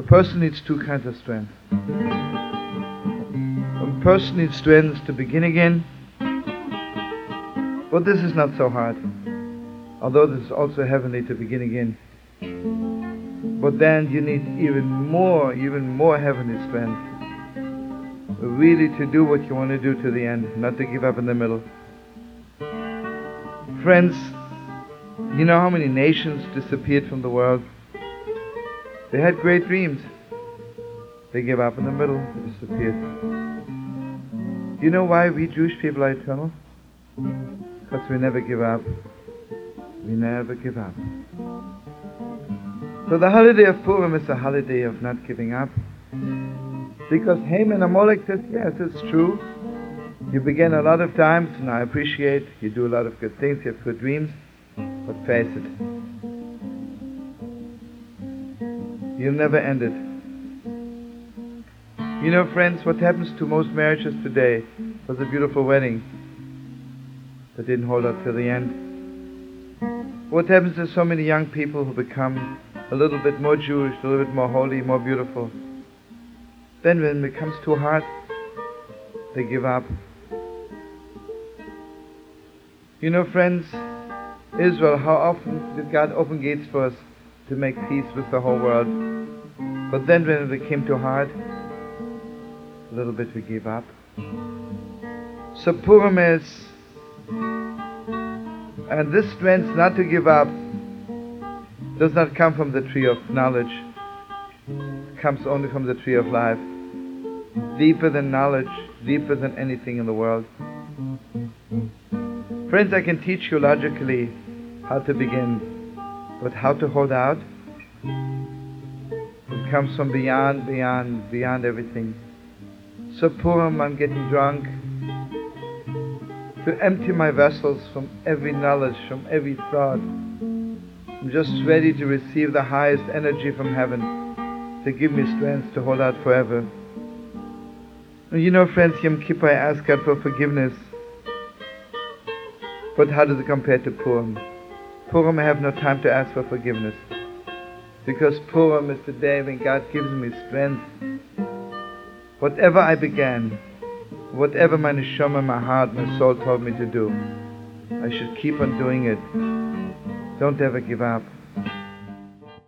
A person needs two kinds of strength. A person needs strength to begin again, but this is not so hard. Although this is also heavenly to begin again. But then you need even more, even more heavenly strength. Really to do what you want to do to the end, not to give up in the middle. Friends, you know how many nations disappeared from the world? They had great dreams. They gave up in the middle, disappeared. Do you know why we Jewish people are eternal? Because we never give up. We never give up. So the holiday of Purim is a holiday of not giving up. Because Haman Amalek says, yes, it's true. You begin a lot of times, and I appreciate you do a lot of good things, you have good dreams, but face it. You'll never end it. You know, friends, what happens to most marriages today was a beautiful wedding that didn't hold up till the end. What happens to so many young people who become a little bit more Jewish, a little bit more holy, more beautiful? Then when it becomes too hard, they give up. You know, friends, Israel, how often did God open gates for us to make peace with the whole world? But then when it became too hard, a little bit we gave up. So Purim is and this strength not to give up does not come from the tree of knowledge. It comes only from the tree of life. Deeper than knowledge, deeper than anything in the world. Friends, I can teach you logically how to begin, but how to hold out? It comes from beyond, beyond, beyond everything. So Purim, I'm getting drunk to empty my vessels from every knowledge, from every thought. I'm just ready to receive the highest energy from heaven to give me strength to hold out forever. And you know, friends, Yom Kippur, I ask God for forgiveness. But how does it compare to Purim? Purim, I have no time to ask for forgiveness. Because Purim is the day when God gives me strength. Whatever I began, whatever my neshama, my heart, my soul told me to do, I should keep on doing it. Don't ever give up.